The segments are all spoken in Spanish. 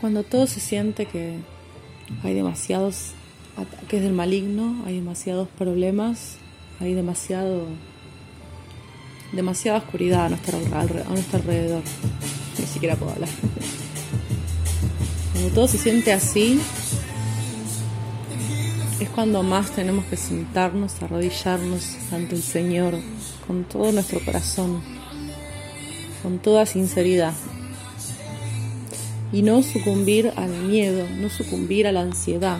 cuando todo se siente que hay demasiados ataques del maligno, hay demasiados problemas, hay demasiado demasiada oscuridad a nuestro, a nuestro alrededor. Ni siquiera puedo hablar. Cuando todo se siente así, es cuando más tenemos que sentarnos, arrodillarnos ante el Señor con todo nuestro corazón, con toda sinceridad. Y no sucumbir al miedo, no sucumbir a la ansiedad,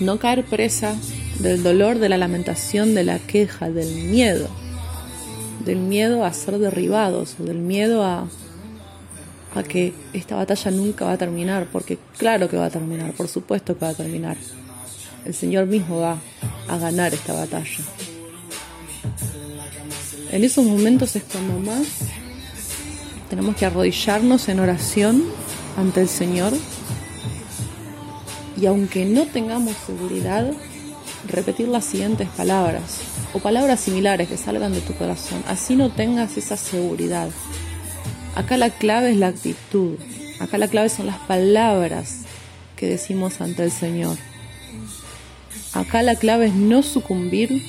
no caer presa del dolor, de la lamentación, de la queja, del miedo del miedo a ser derribados, del miedo a, a que esta batalla nunca va a terminar, porque claro que va a terminar, por supuesto que va a terminar. El Señor mismo va a ganar esta batalla. En esos momentos es cuando más tenemos que arrodillarnos en oración ante el Señor y aunque no tengamos seguridad, repetir las siguientes palabras o palabras similares que salgan de tu corazón, así no tengas esa seguridad. Acá la clave es la actitud, acá la clave son las palabras que decimos ante el Señor. Acá la clave es no sucumbir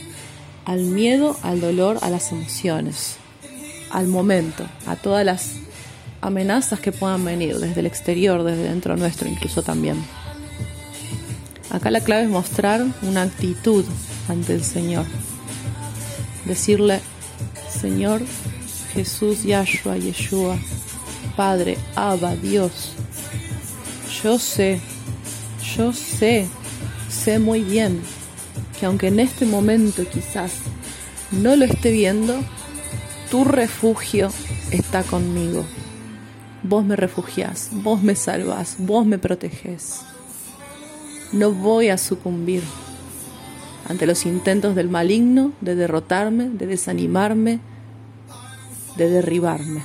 al miedo, al dolor, a las emociones, al momento, a todas las amenazas que puedan venir desde el exterior, desde dentro nuestro incluso también. Acá la clave es mostrar una actitud ante el Señor. Decirle, Señor Jesús, Yahshua, Yeshua, Padre, Abba, Dios, yo sé, yo sé, sé muy bien que aunque en este momento quizás no lo esté viendo, tu refugio está conmigo. Vos me refugiás, vos me salvás, vos me protegés. No voy a sucumbir ante los intentos del maligno de derrotarme, de desanimarme, de derribarme.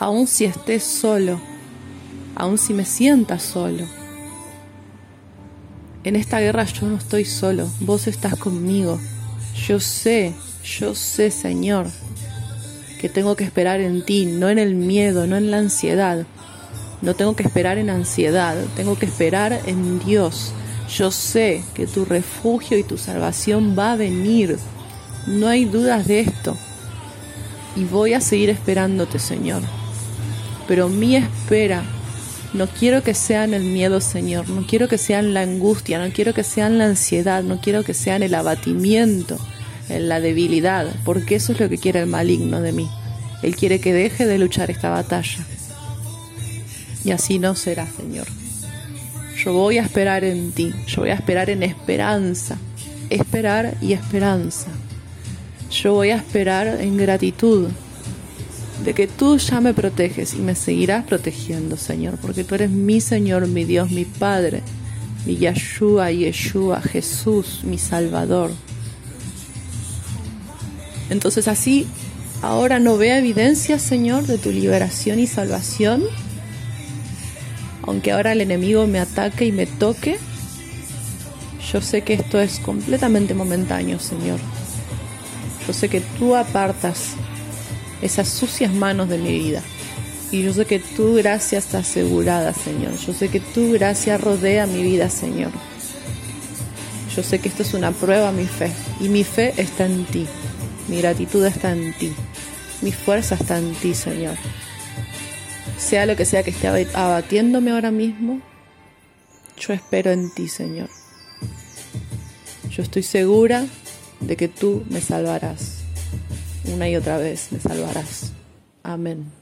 Aun si estés solo, aun si me sientas solo. En esta guerra yo no estoy solo, vos estás conmigo. Yo sé, yo sé, Señor, que tengo que esperar en ti, no en el miedo, no en la ansiedad, no tengo que esperar en ansiedad, tengo que esperar en Dios. Yo sé que tu refugio y tu salvación va a venir. No hay dudas de esto. Y voy a seguir esperándote, Señor. Pero mi espera no quiero que sea en el miedo, Señor. No quiero que sea en la angustia. No quiero que sea en la ansiedad. No quiero que sea en el abatimiento, en la debilidad. Porque eso es lo que quiere el maligno de mí. Él quiere que deje de luchar esta batalla. Y así no será, Señor. Yo voy a esperar en ti, yo voy a esperar en esperanza, esperar y esperanza. Yo voy a esperar en gratitud de que tú ya me proteges y me seguirás protegiendo, Señor, porque tú eres mi Señor, mi Dios, mi Padre, mi Yeshua, Yeshua, Jesús, mi Salvador. Entonces así, ahora no vea evidencia, Señor, de tu liberación y salvación aunque ahora el enemigo me ataque y me toque, yo sé que esto es completamente momentáneo, Señor. Yo sé que tú apartas esas sucias manos de mi vida. Y yo sé que tu gracia está asegurada, Señor. Yo sé que tu gracia rodea mi vida, Señor. Yo sé que esto es una prueba a mi fe. Y mi fe está en ti. Mi gratitud está en ti. Mi fuerza está en ti, Señor sea lo que sea que esté abatiéndome ahora mismo, yo espero en ti, Señor. Yo estoy segura de que tú me salvarás. Una y otra vez me salvarás. Amén.